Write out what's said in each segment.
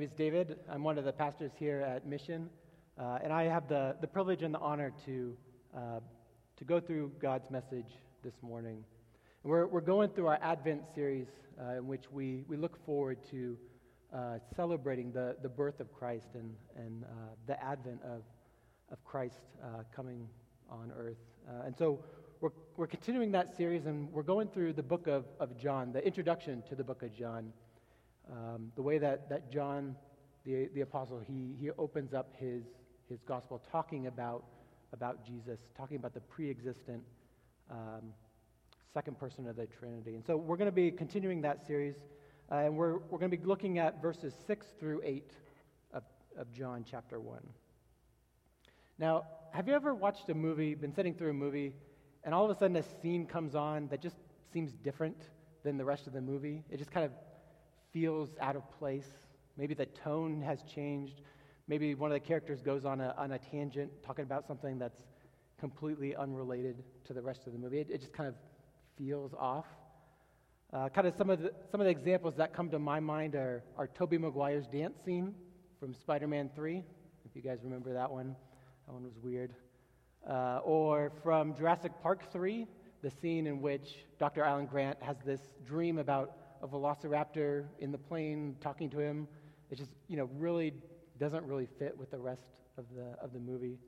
name is David. I'm one of the pastors here at Mission, uh, and I have the, the privilege and the honor to, uh, to go through God's message this morning. And we're, we're going through our Advent series uh, in which we, we look forward to uh, celebrating the, the birth of Christ and, and uh, the advent of, of Christ uh, coming on earth. and so we're, we're continuing that series, and we're going through the book of, of John, the introduction to the book of John. Um, the way that, that John, the, the apostle, he, he opens up his, his gospel talking about, about Jesus, talking about the pre existent um, second person of the Trinity. And so we're going to be continuing that series, uh, and we're, we're going to be looking at verses 6 through 8 of, of John chapter 1. Now, have you ever watched a movie, been sitting through a movie, and all of a sudden a scene comes on that just seems different than the rest of the movie? It just kind of feels out of place. Maybe the tone has changed. Maybe one of the characters goes on a, on a tangent talking about something that's completely unrelated to the rest of the movie. It, it just kind of feels off. Uh, kind of some of, the, some of the examples that come to my mind are, are Tobey Maguire's dance scene from Spider Man 3, if you guys remember that one. That one was weird. Uh, or from Jurassic Park 3, the scene in which Dr. Alan Grant has this dream about a velociraptor in the plane talking to him. It just, you know, really doesn't really fit with the rest of the, of the movie.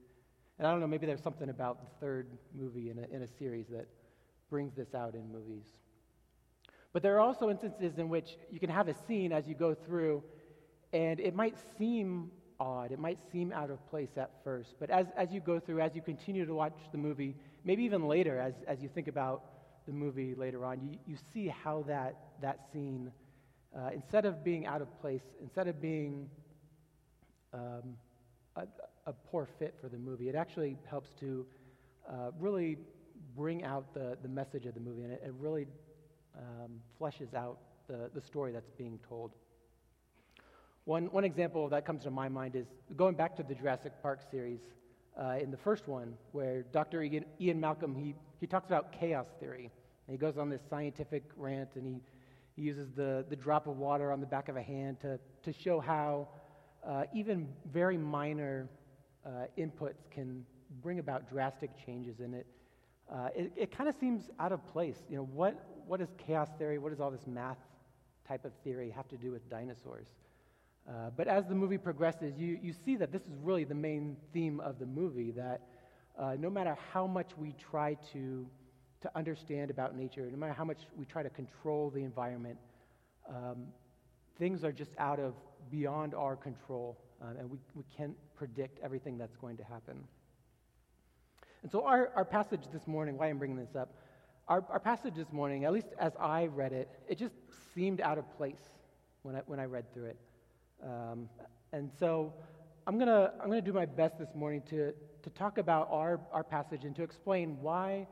And I don't know, maybe there's something about the third movie in a, in a series that brings this out in movies. But there are also instances in which you can have a scene as you go through, and it might seem odd. It might seem out of place at first. But as, as you go through, as you continue to watch the movie, maybe even later, as, as you think about the movie later on, you, you see how that, that scene, uh, instead of being out of place, instead of being um, a, a, poor fit for the movie, it actually helps to uh, really bring out the, the message of the movie, and it, it really um, fleshes out the, the story that's being told. One, one example that comes to my mind is going back to the Jurassic Park series. Uh, in the first one, where Dr. Ian, Ian Malcolm he he talks about chaos theory. And he goes on this scientific rant and he, he uses the, the drop of water on the back of a hand to, to show how uh, even very minor uh, inputs can bring about drastic changes in it. Uh, it, it kind of seems out of place. You know, what, what is chaos theory? What does all this math type of theory have to do with dinosaurs? Uh, but as the movie progresses, you, you see that this is really the main theme of the movie that uh, no matter how much we try to, to understand about nature, no matter how much we try to control the environment, um, things are just out of beyond our control, uh, and we, we can't predict everything that's going to happen. And so, our, our passage this morning, why I'm bringing this up, our, our passage this morning, at least as I read it, it just seemed out of place when I, when I read through it. Um, and so, I'm going to I'm to do my best this morning to, to talk about our, our passage and to explain why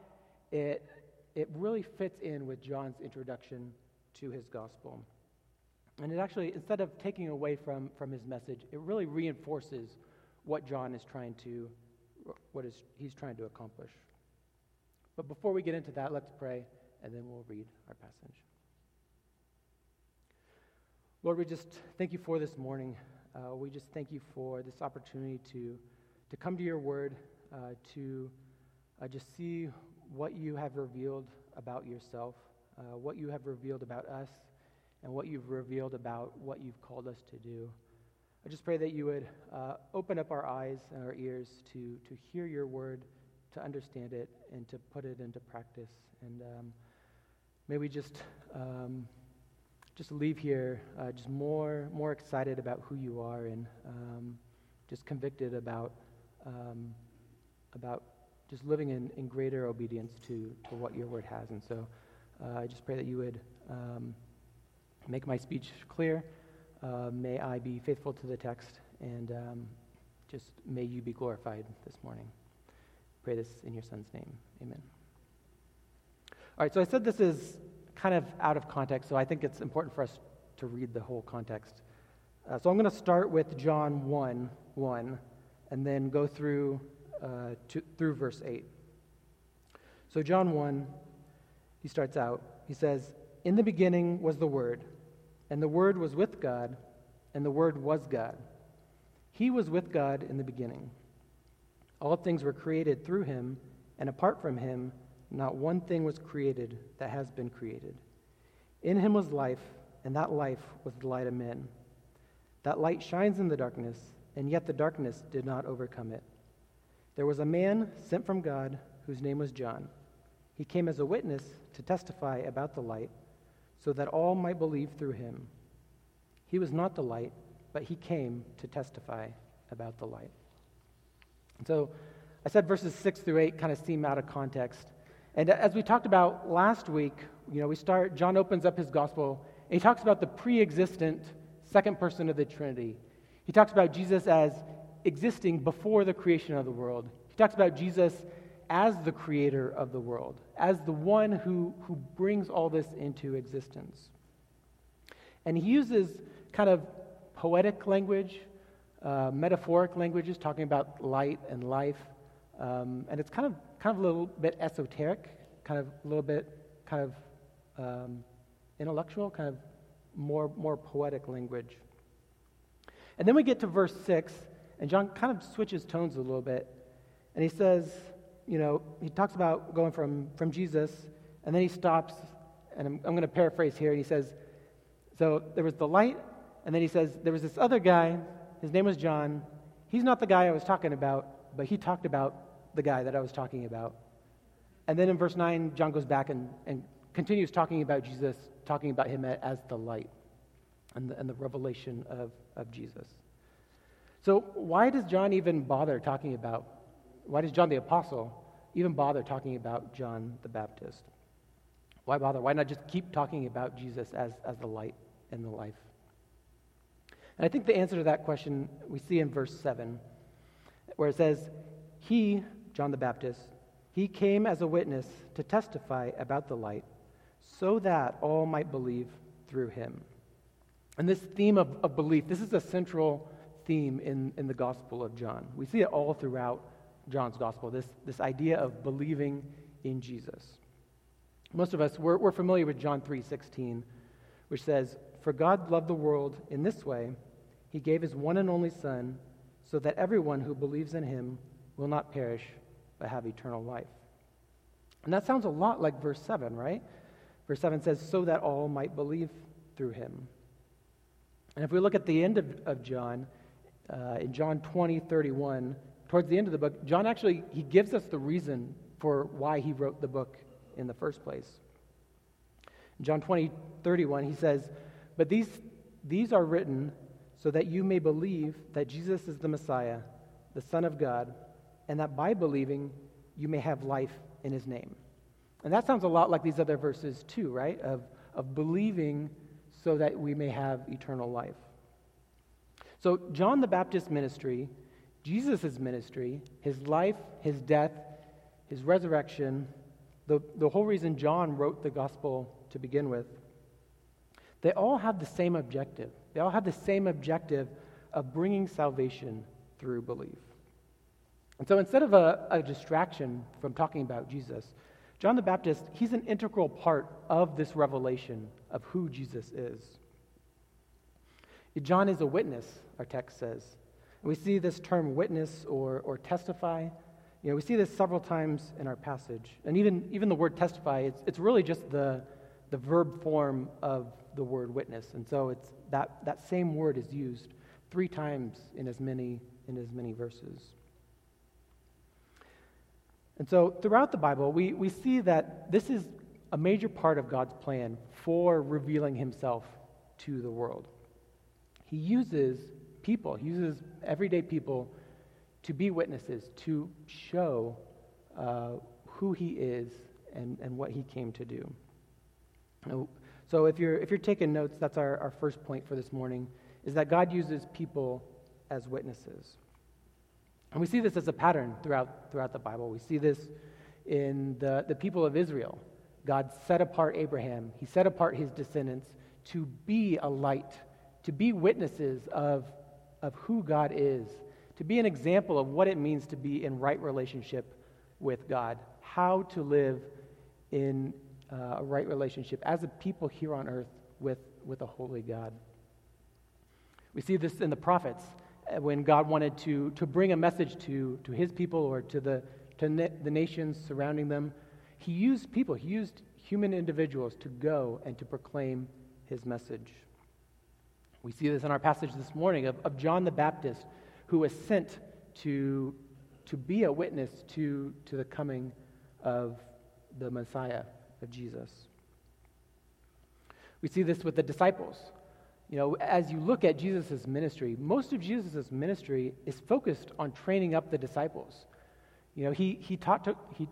it, it really fits in with John's introduction to his gospel. And it actually, instead of taking away from, from his message, it really reinforces what John is trying to, what is, he's trying to accomplish. But before we get into that, let's pray, and then we'll read our passage. Lord, we just thank you for this morning. Uh, we just thank you for this opportunity to to come to your word, uh, to uh, just see what you have revealed about yourself, uh, what you have revealed about us, and what you've revealed about what you've called us to do. I just pray that you would uh, open up our eyes and our ears to, to hear your word, to understand it, and to put it into practice. And um, may we just. Um, just leave here uh, just more more excited about who you are and um, just convicted about um, about just living in, in greater obedience to, to what your word has. And so uh, I just pray that you would um, make my speech clear. Uh, may I be faithful to the text, and um, just may you be glorified this morning. Pray this in your son's name. Amen. All right, so I said this is kind of out of context, so I think it's important for us to read the whole context. Uh, so I'm going to start with John 1 1 and then go through, uh, to, through verse 8. So, John 1, he starts out. He says, In the beginning was the Word, and the Word was with God, and the Word was God. He was with God in the beginning. All things were created through him, and apart from him, not one thing was created that has been created. In him was life, and that life was the light of men. That light shines in the darkness, and yet the darkness did not overcome it. There was a man sent from God whose name was John. He came as a witness to testify about the light, so that all might believe through him. He was not the light, but he came to testify about the light. So I said verses 6 through 8 kind of seem out of context. And as we talked about last week, you know, we start, John opens up his gospel, and he talks about the pre existent second person of the Trinity. He talks about Jesus as existing before the creation of the world. He talks about Jesus as the creator of the world, as the one who, who brings all this into existence. And he uses kind of poetic language, uh, metaphoric languages, talking about light and life. Um, and it's kind of, kind of a little bit esoteric, kind of a little bit kind of um, intellectual, kind of more, more poetic language. And then we get to verse 6, and John kind of switches tones a little bit. And he says, you know, he talks about going from, from Jesus, and then he stops, and I'm, I'm going to paraphrase here, and he says, So there was the light, and then he says, There was this other guy, his name was John. He's not the guy I was talking about, but he talked about the guy that I was talking about. And then in verse 9, John goes back and, and continues talking about Jesus, talking about him as the light and the, and the revelation of, of Jesus. So, why does John even bother talking about, why does John the Apostle even bother talking about John the Baptist? Why bother? Why not just keep talking about Jesus as, as the light and the life? And I think the answer to that question we see in verse 7, where it says, He, John the Baptist, he came as a witness to testify about the light, so that all might believe through him. And this theme of, of belief, this is a central theme in, in the Gospel of John. We see it all throughout John's Gospel, this, this idea of believing in Jesus. Most of us, we're, we're familiar with John 3.16, which says, For God loved the world in this way, he gave his one and only Son, so that everyone who believes in him will not perish, but have eternal life. And that sounds a lot like verse 7, right? Verse 7 says, So that all might believe through him. And if we look at the end of, of John, uh, in John 20, 31, towards the end of the book, John actually he gives us the reason for why he wrote the book in the first place. In John 20, 31, he says, But these, these are written so that you may believe that Jesus is the Messiah, the Son of God, and that by believing you may have life in his name. And that sounds a lot like these other verses, too, right? Of, of believing so that we may have eternal life. So, John the Baptist's ministry, Jesus' ministry, his life, his death, his resurrection, the, the whole reason John wrote the gospel to begin with, they all have the same objective. They all have the same objective of bringing salvation through belief. And so instead of a, a, distraction from talking about Jesus, John the Baptist, he's an integral part of this revelation of who Jesus is. John is a witness, our text says. We see this term witness or, or testify. You know, we see this several times in our passage. And even, even the word testify, it's, it's really just the, the verb form of the word witness. And so it's that, that same word is used three times in as many, in as many verses. And so throughout the Bible, we, we see that this is a major part of God's plan for revealing himself to the world. He uses people, he uses everyday people to be witnesses, to show uh, who he is and, and what he came to do. So if you're, if you're taking notes, that's our, our first point for this morning, is that God uses people as witnesses. And we see this as a pattern throughout, throughout the Bible. We see this in the, the people of Israel. God set apart Abraham, he set apart his descendants to be a light, to be witnesses of, of who God is, to be an example of what it means to be in right relationship with God, how to live in uh, a right relationship as a people here on earth with, with a holy God. We see this in the prophets when God wanted to, to bring a message to, to his people or to, the, to the nations surrounding them. He used people, he used human individuals to go and to proclaim his message. We see this in our passage this morning of, of John the Baptist, who was sent to, to be a witness to, to the coming of the Messiah, of Jesus. We see this with the disciples. You know, as you look at Jesus' ministry, most of Jesus' ministry is focused on training up the disciples. You know, he, he, taught to, he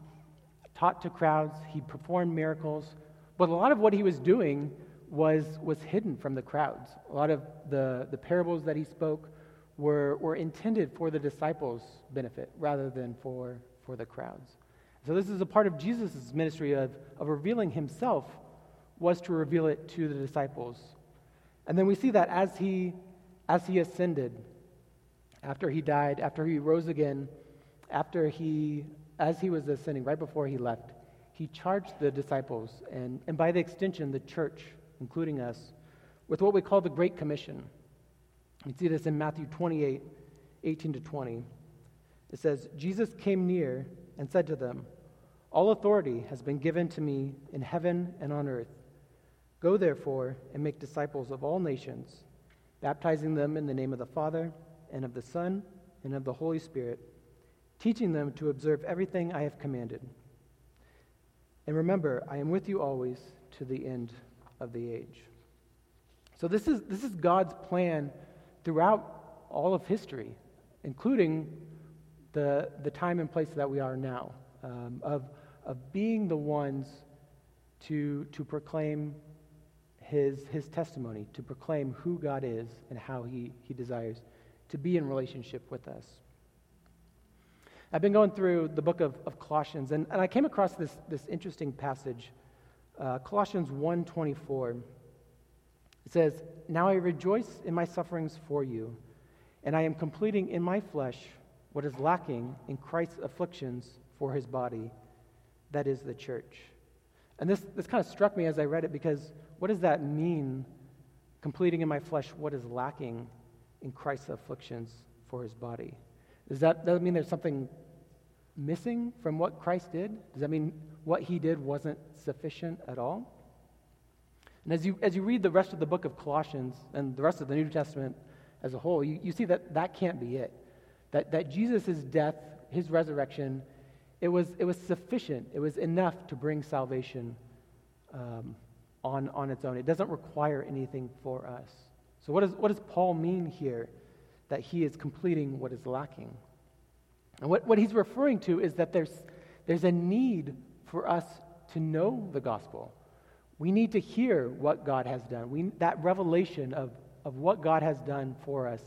taught to crowds, he performed miracles, but a lot of what he was doing was, was hidden from the crowds. A lot of the, the parables that he spoke were, were intended for the disciples' benefit rather than for, for the crowds. So, this is a part of Jesus' ministry of, of revealing himself, was to reveal it to the disciples. And then we see that as he, as he ascended, after he died, after he rose again, after he, as he was ascending, right before he left, he charged the disciples and, and by the extension, the church including us, with what we call the Great Commission. We see this in Matthew 28 18 to 20. It says, Jesus came near and said to them, All authority has been given to me in heaven and on earth. Go therefore and make disciples of all nations, baptizing them in the name of the Father, and of the Son, and of the Holy Spirit, teaching them to observe everything I have commanded. And remember, I am with you always to the end of the age. So, this is, this is God's plan throughout all of history, including the, the time and place that we are now, um, of, of being the ones to, to proclaim his, his testimony, to proclaim who God is and how he, he desires to be in relationship with us. I've been going through the book of, of Colossians, and, and I came across this, this interesting passage uh, Colossians 1:24. It says, "Now I rejoice in my sufferings for you, and I am completing in my flesh what is lacking in Christ's afflictions for his body, that is the church." And this, this kind of struck me as I read it because what does that mean, completing in my flesh what is lacking in Christ's afflictions for his body? Does that, does that mean there's something missing from what Christ did? Does that mean what he did wasn't sufficient at all? And as you, as you read the rest of the book of Colossians and the rest of the New Testament as a whole, you, you see that that can't be it. That, that Jesus' death, his resurrection, it was, it was sufficient. It was enough to bring salvation um, on, on its own. It doesn't require anything for us. So, what, is, what does Paul mean here that he is completing what is lacking? And what, what he's referring to is that there's, there's a need for us to know the gospel. We need to hear what God has done. We, that revelation of, of what God has done for us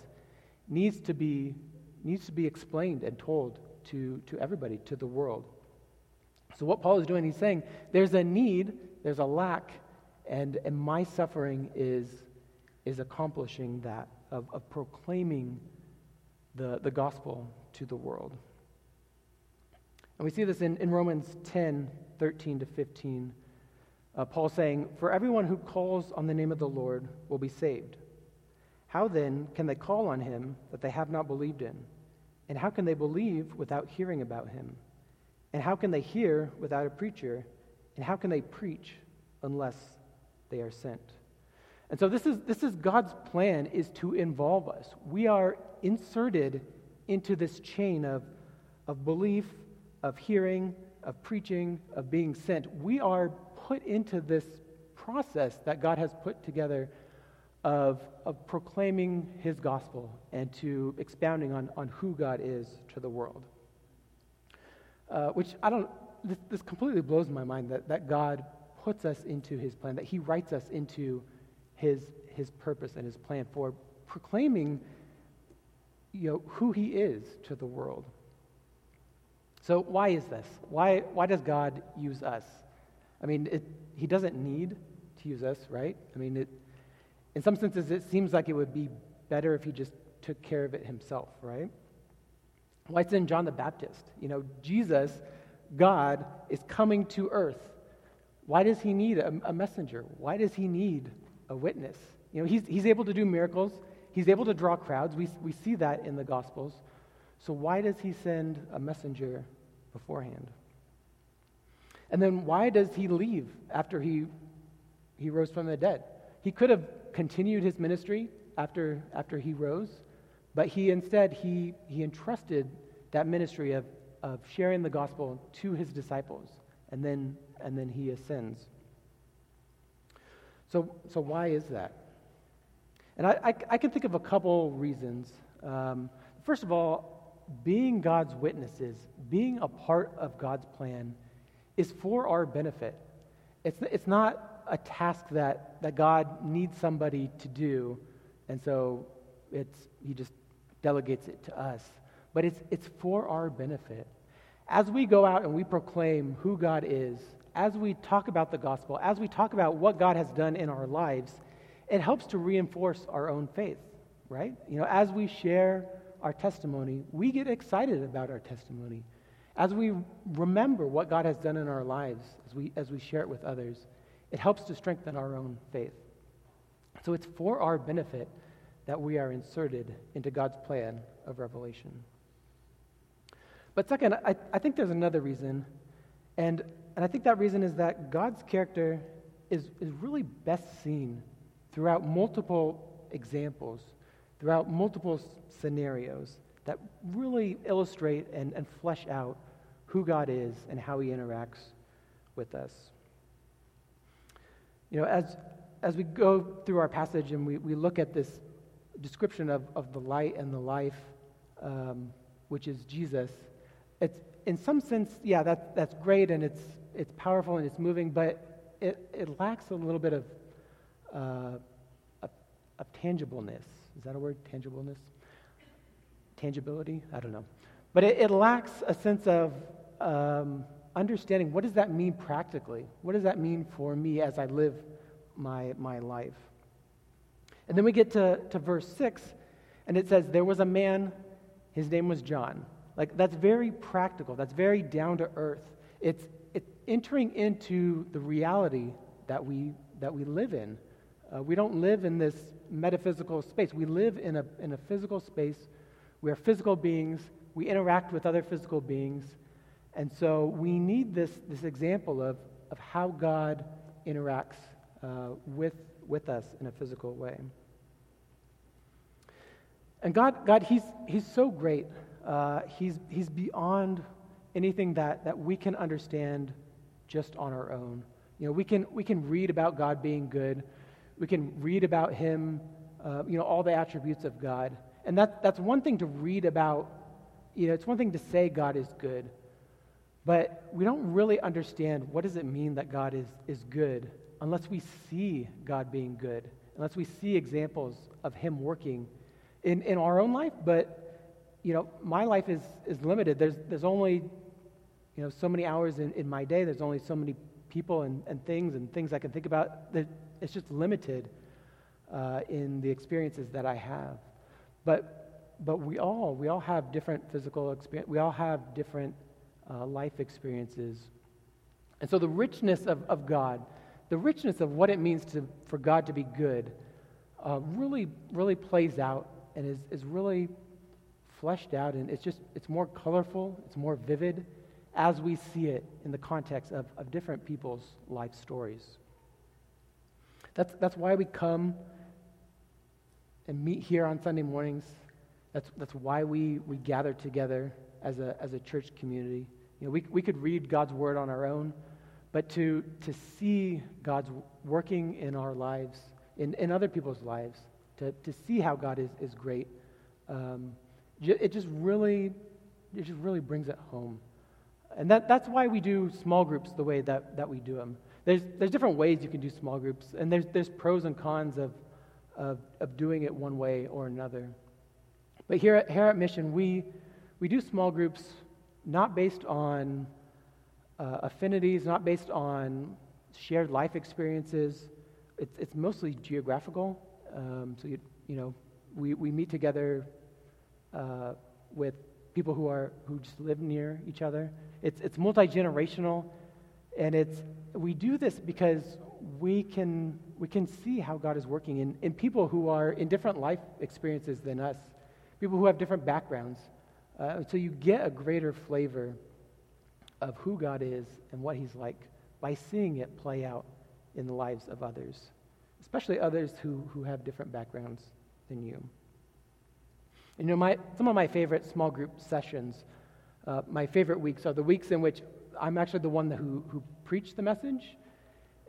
needs to be, needs to be explained and told to, to everybody, to the world. So, what Paul is doing, he's saying there's a need, there's a lack, and, and my suffering is, is accomplishing that, of, of proclaiming the, the gospel to the world. And we see this in, in Romans 10 13 to 15. Uh, Paul saying, For everyone who calls on the name of the Lord will be saved. How then can they call on him that they have not believed in? And how can they believe without hearing about him? And how can they hear without a preacher? And how can they preach unless they are sent? And so this is, this is God's plan is to involve us. We are inserted into this chain of, of belief, of hearing, of preaching, of being sent. We are put into this process that God has put together of, of proclaiming his gospel and to expounding on, on who God is to the world. Uh, which I don't, this, this completely blows my mind that, that God puts us into his plan, that he writes us into his, his purpose and his plan for proclaiming you know, who he is to the world. So, why is this? Why, why does God use us? I mean, it, he doesn't need to use us, right? I mean, it, in some senses, it seems like it would be better if he just took care of it himself, right? Why in John the Baptist. You know, Jesus, God, is coming to earth. Why does he need a, a messenger? Why does he need a witness? You know, he's, he's able to do miracles. he's able to draw crowds. We, we see that in the Gospels. So why does he send a messenger beforehand? And then why does he leave after he, he rose from the dead? He could have continued his ministry after, after he rose, but he instead he, he entrusted that ministry of, of sharing the gospel to his disciples, and then, and then he ascends. So, so why is that? And I, I, I can think of a couple reasons. Um, first of all, being God's witnesses, being a part of God's plan, is for our benefit. It's, it's not a task that, that God needs somebody to do, and so it's, he just delegates it to us. But it's, it's for our benefit. As we go out and we proclaim who God is, as we talk about the gospel, as we talk about what God has done in our lives, it helps to reinforce our own faith, right? You know, as we share our testimony, we get excited about our testimony. As we remember what God has done in our lives, as we, as we share it with others, it helps to strengthen our own faith. So it's for our benefit that we are inserted into God's plan of revelation. But second, I, I think there's another reason, and, and I think that reason is that God's character is, is really best seen throughout multiple examples, throughout multiple scenarios that really illustrate and, and flesh out who God is and how he interacts with us. You know, as, as we go through our passage and we, we look at this description of, of the light and the life, um, which is Jesus, it's in some sense, yeah, that, that's great and it's, it's powerful and it's moving, but it, it lacks a little bit of, uh, of, of tangibleness. Is that a word? Tangibleness? Tangibility? I don't know. But it, it lacks a sense of um, understanding what does that mean practically? What does that mean for me as I live my, my life? And then we get to, to verse 6, and it says, There was a man, his name was John. Like, that's very practical, that's very down to earth. It's, it's entering into the reality that we, that we live in. Uh, we don't live in this metaphysical space, we live in a, in a physical space. We are physical beings, we interact with other physical beings. And so we need this, this example of, of how God interacts uh, with, with us in a physical way. And God, God he's, he's so great. Uh, he's, he's beyond anything that, that we can understand just on our own. You know, we can, we can read about God being good. We can read about him, uh, you know, all the attributes of God. And that, that's one thing to read about. You know, it's one thing to say God is good. But we don't really understand what does it mean that God is, is good unless we see God being good, unless we see examples of him working in, in our own life, but you know, my life is, is limited. There's, there's only you know, so many hours in, in my day. There's only so many people and, and things and things I can think about. That it's just limited uh, in the experiences that I have. But, but we all, we all have different physical experience. We all have different uh, life experiences. And so the richness of, of God, the richness of what it means to, for God to be good, uh, really, really plays out and is, is really fleshed out. And it's just, it's more colorful, it's more vivid as we see it in the context of, of different people's life stories. That's, that's why we come and meet here on Sunday mornings. That's, that's why we, we gather together as a, as a church community. You know, we, we could read God's word on our own, but to, to see God's working in our lives, in, in other people's lives, to, to see how God is, is great, um, it just really, it just really brings it home. And that, that's why we do small groups the way that, that we do them. There's, there's different ways you can do small groups, and there's, there's pros and cons of, of, of doing it one way or another. But here at, here at Mission, we, we do small groups not based on uh, affinities, not based on shared life experiences. It's, it's mostly geographical. Um, so, you, you know, we, we meet together uh, with people who, are, who just live near each other. It's, it's multi generational, and it's, we do this because we can, we can see how God is working in, in people who are in different life experiences than us, people who have different backgrounds. Uh, so you get a greater flavor of who God is and what He's like by seeing it play out in the lives of others, especially others who, who have different backgrounds than you. And, you know, my, some of my favorite small group sessions, uh, my favorite weeks are the weeks in which I'm actually the one who, who preached the message.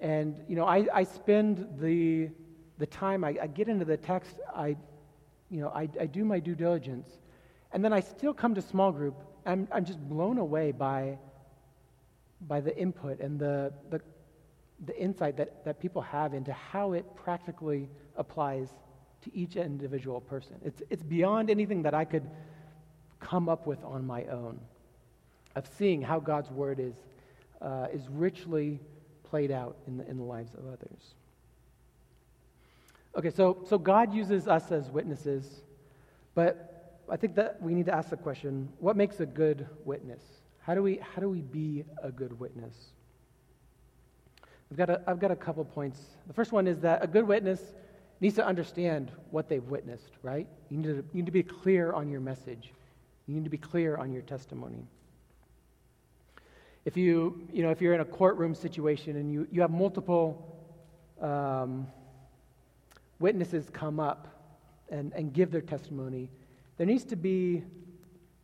And, you know, I, I spend the, the time, I, I get into the text, I, you know, I, I do my due diligence. And then I still come to small group. I'm, I'm just blown away by, by the input and the, the, the insight that, that people have into how it practically applies to each individual person. It's, it's beyond anything that I could come up with on my own of seeing how God's word is, uh, is richly played out in the, in the lives of others. Okay, so, so God uses us as witnesses, but I think that we need to ask the question what makes a good witness? How do we, how do we be a good witness? I've got, a, I've got a couple points. The first one is that a good witness needs to understand what they've witnessed, right? You need to, you need to be clear on your message. You need to be clear on your testimony. If you, you know, if you're in a courtroom situation and you, you have multiple um, witnesses come up and, and give their testimony, there needs to be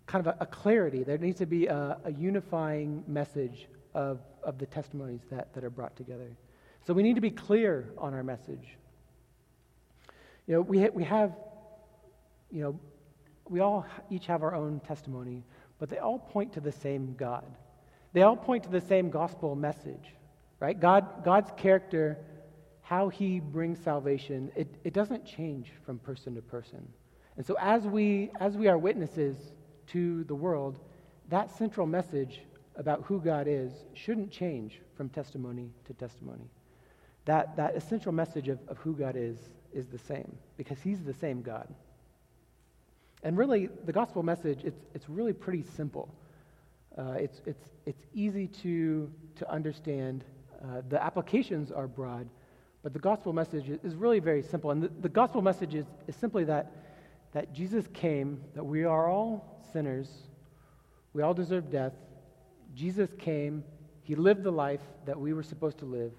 kind of a, a clarity. There needs to be a, a, unifying message of, of the testimonies that, that are brought together. So we need to be clear on our message. You know, we, ha- we have, you know, we all each have our own testimony, but they all point to the same God. They all point to the same gospel message, right? God, God's character, how he brings salvation, it, it doesn't change from person to person. And so as we, as we are witnesses to the world, that central message about who God is shouldn't change from testimony to testimony. That, that essential message of, of who God is is the same because he's the same God. And really, the gospel message, it's, it's really pretty simple. Uh, it's, it's, it's easy to, to understand. Uh, the applications are broad, but the gospel message is really very simple. And the, the gospel message is, is simply that, that Jesus came, that we are all sinners, we all deserve death. Jesus came, he lived the life that we were supposed to live,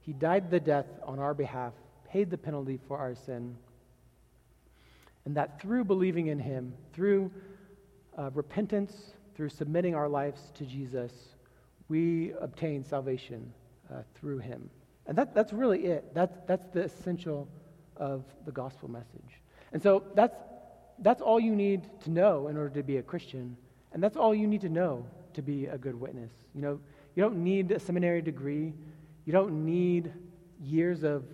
he died the death on our behalf, paid the penalty for our sin. And that through believing in him, through uh, repentance, through submitting our lives to Jesus, we obtain salvation uh, through him. And that, that's really it. That's, that's the essential of the gospel message. And so that's, that's all you need to know in order to be a Christian. And that's all you need to know to be a good witness. You know, you don't need a seminary degree. You don't need years of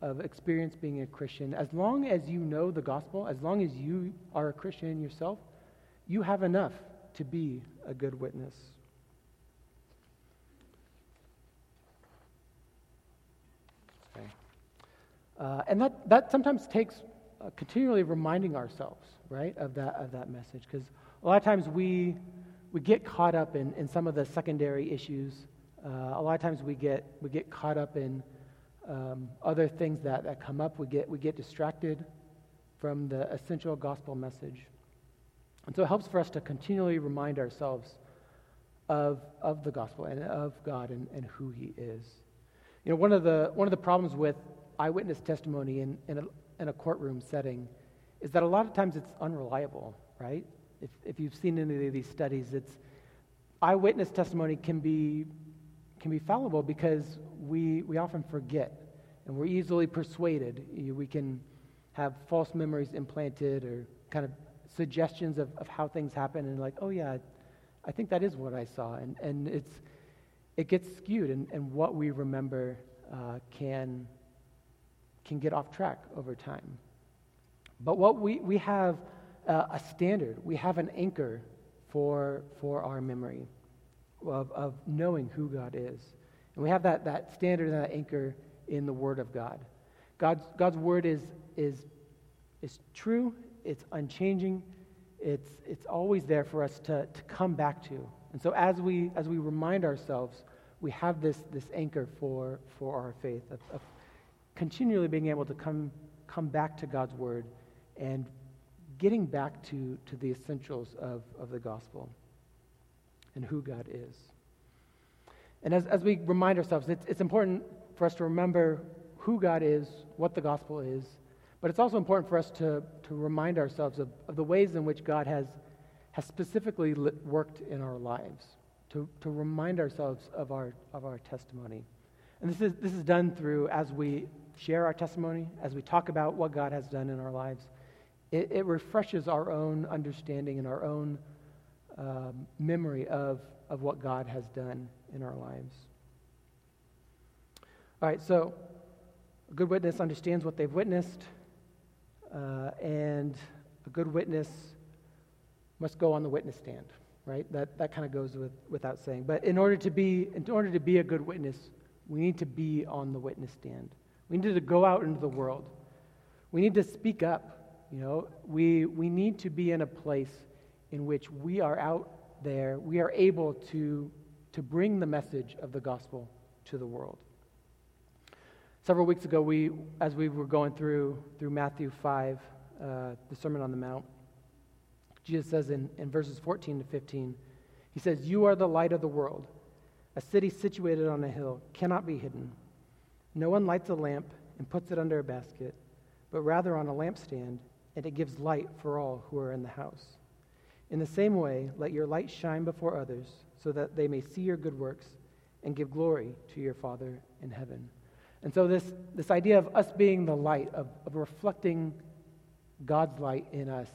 of experience being a Christian, as long as you know the gospel, as long as you are a Christian yourself, you have enough to be a good witness. Uh, and that, that sometimes takes uh, continually reminding ourselves, right, of that, of that message. Because a lot of times we, we get caught up in, in some of the secondary issues. Uh, a lot of times we get, we get caught up in um, other things that, that come up. We get, we get distracted from the essential gospel message. And so it helps for us to continually remind ourselves of, of the gospel and of God and, and who he is. You know, one of the, one of the problems with eyewitness testimony in, in, a, in a courtroom setting is that a lot of times it's unreliable, right? If, if you've seen any of these studies, it's eyewitness testimony can be can be fallible because we, we often forget and we're easily persuaded. We can have false memories implanted or kind of suggestions of, of how things happen and like, oh yeah, I think that is what I saw. And, and it's, it gets skewed and, and what we remember uh, can, can get off track over time. But what we, we have uh, a standard, we have an anchor for, for our memory of, of knowing who God is. And we have that, that standard and that anchor in the Word of God. God's, God's Word is, is, is true, it's unchanging, it's, it's always there for us to, to come back to. And so as we, as we remind ourselves, we have this, this anchor for, for our faith of, of continually being able to come, come back to God's word and getting back to, to the essentials of, of the gospel and who God is. And as, as we remind ourselves, it's, it's important for us to remember who God is, what the gospel is, but it's also important for us to, to remind ourselves of, of the ways in which God has, has specifically worked in our lives, to, to remind ourselves of our, of our testimony. And this is, this is done through as we share our testimony, as we talk about what God has done in our lives. It, it refreshes our own understanding and our own um, memory of, of what God has done in our lives. All right, so a good witness understands what they've witnessed, uh, and a good witness must go on the witness stand, right? That, that kind of goes with, without saying. But in order, to be, in order to be a good witness, we need to be on the witness stand. We need to go out into the world. We need to speak up. You know, we, we need to be in a place in which we are out there, we are able to, to bring the message of the gospel to the world. Several weeks ago, we, as we were going through, through Matthew 5, uh, the Sermon on the Mount, Jesus says in, in verses 14 to 15, He says, You are the light of the world. A city situated on a hill cannot be hidden. No one lights a lamp and puts it under a basket, but rather on a lampstand, and it gives light for all who are in the house. In the same way, let your light shine before others, so that they may see your good works and give glory to your Father in heaven. And so, this, this idea of us being the light, of, of reflecting God's light in us,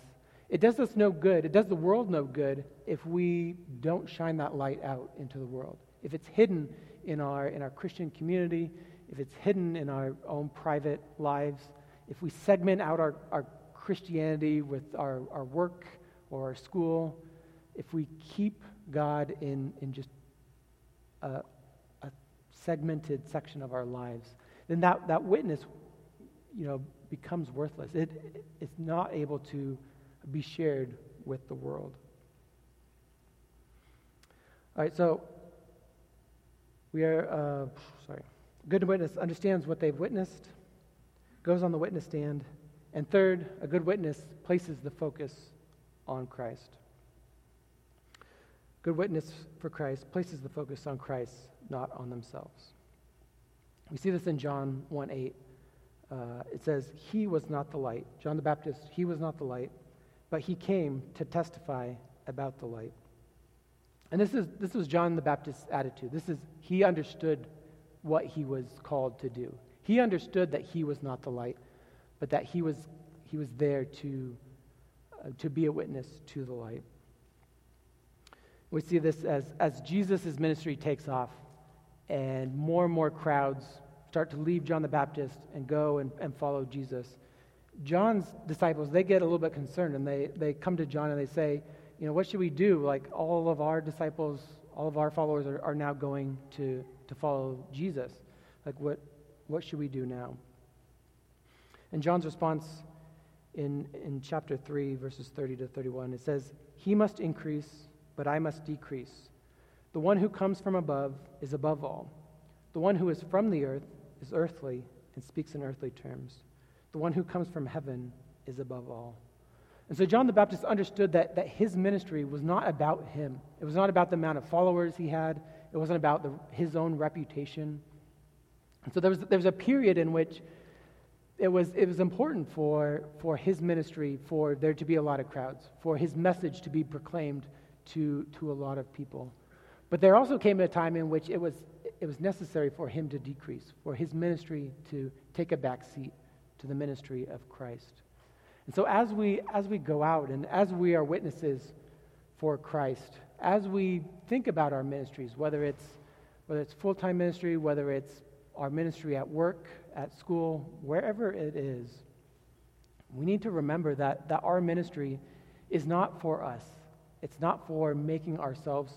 it does us no good. It does the world no good if we don't shine that light out into the world. If it's hidden in our, in our Christian community, if it's hidden in our own private lives, if we segment out our, our Christianity with our, our work or our school, if we keep God in, in just a, a segmented section of our lives, then that, that witness, you know, becomes worthless. It, it's not able to be shared with the world. All right, so we are, uh, sorry. Good witness understands what they've witnessed, goes on the witness stand, and third, a good witness places the focus on Christ. Good witness for Christ places the focus on Christ, not on themselves. We see this in John 1 8. Uh, it says, He was not the light. John the Baptist, he was not the light, but he came to testify about the light. And this, is, this was John the Baptist's attitude. This is, he understood what he was called to do. He understood that he was not the light, but that he was, he was there to uh, to be a witness to the light. We see this as, as Jesus' ministry takes off and more and more crowds start to leave John the Baptist and go and, and follow Jesus. John's disciples, they get a little bit concerned and they, they come to John and they say, you know, what should we do? Like all of our disciples, all of our followers are, are now going to, to follow Jesus. Like what, what should we do now? And John's response in, in chapter 3, verses 30 to 31. It says, He must increase, but I must decrease. The one who comes from above is above all. The one who is from the earth is earthly and speaks in earthly terms. The one who comes from heaven is above all. And so John the Baptist understood that, that his ministry was not about him. It was not about the amount of followers he had, it wasn't about the, his own reputation. And so there was, there was a period in which it was, it was important for, for his ministry for there to be a lot of crowds, for his message to be proclaimed to, to a lot of people. But there also came a time in which it was, it was necessary for him to decrease, for his ministry to take a back seat to the ministry of Christ. And so as we, as we go out and as we are witnesses for Christ, as we think about our ministries, whether it's, whether it's full-time ministry, whether it's our ministry at work, at school, wherever it is, we need to remember that, that our ministry is not for us. It's not for making ourselves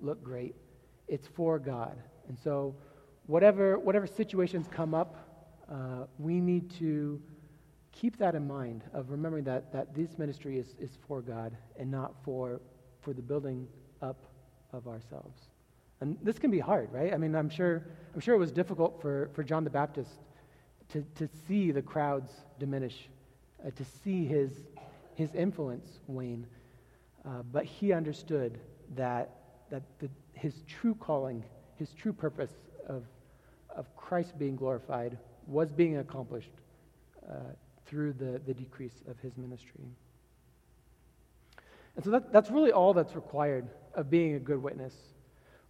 look great. It's for God. And so, whatever, whatever situations come up, uh, we need to keep that in mind of remembering that, that this ministry is, is for God and not for, for the building up of ourselves. And this can be hard, right? I mean, I'm sure, I'm sure it was difficult for, for John the Baptist to, to see the crowds diminish, uh, to see his, his influence wane. Uh, but he understood that, that the, his true calling, his true purpose of, of Christ being glorified was being accomplished uh, through the, the decrease of his ministry. And so that, that's really all that's required of being a good witness.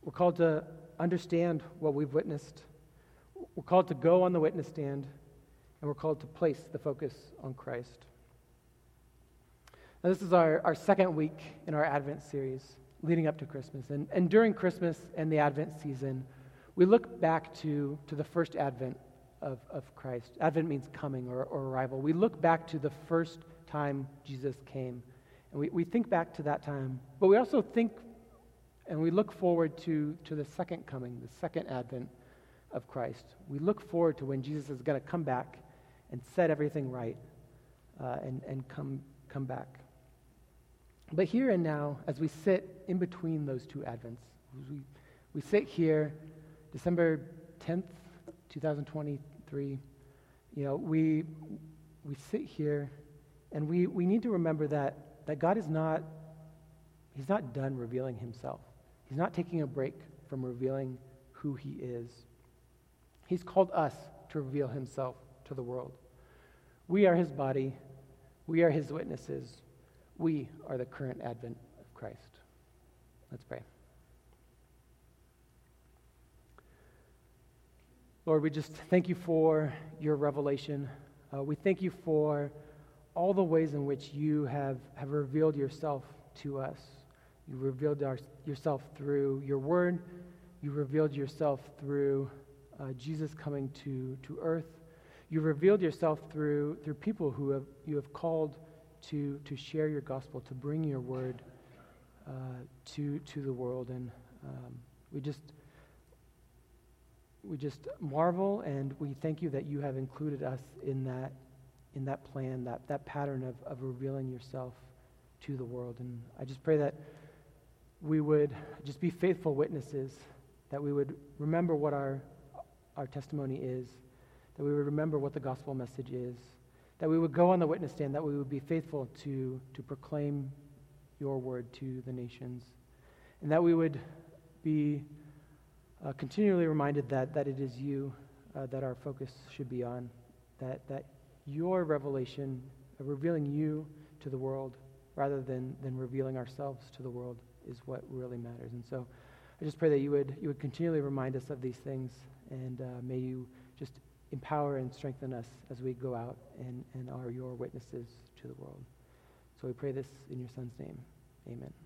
We're called to understand what we've witnessed, we're called to go on the witness stand, and we're called to place the focus on Christ. Now, this is our, our second week in our Advent series leading up to Christmas. And, and during Christmas and the Advent season, we look back to, to the first Advent of, of Christ. Advent means coming or, or arrival. We look back to the first time Jesus came. And we, we think back to that time. But we also think and we look forward to, to the second coming, the second advent of Christ. We look forward to when Jesus is going to come back and set everything right uh, and, and come, come back. But here and now, as we sit in between those two advents, we, we sit here, December 10th, 2023, you know, we, we sit here and we, we need to remember that, that God is not, he's not done revealing himself. He's not taking a break from revealing who he is. He's called us to reveal himself to the world. We are his body. We are his witnesses. We are the current advent of Christ. Let's pray. Lord, we just thank you for your revelation. Uh, we thank you for all the ways in which you have, have revealed yourself to us. You revealed our, yourself through your word. You revealed yourself through uh, Jesus coming to, to earth. You revealed yourself through, through people who have, you have called to, to share your gospel, to bring your word uh, to, to the world. And um, we just we just marvel and we thank you that you have included us in that in that plan, that, that pattern of, of revealing yourself to the world. And I just pray that we would just be faithful witnesses, that we would remember what our, our testimony is, that we would remember what the gospel message is, that we would go on the witness stand, that we would be faithful to, to proclaim your word to the nations, and that we would be uh, continually reminded that, that it is you uh, that our focus should be on, that, that your revelation, uh, revealing you to the world rather than, than revealing ourselves to the world is what really matters. And so I just pray that you would, you would continually remind us of these things, and uh, may you just empower and strengthen us as we go out and, and are your witnesses to the world. So we pray this in your Son's name. Amen.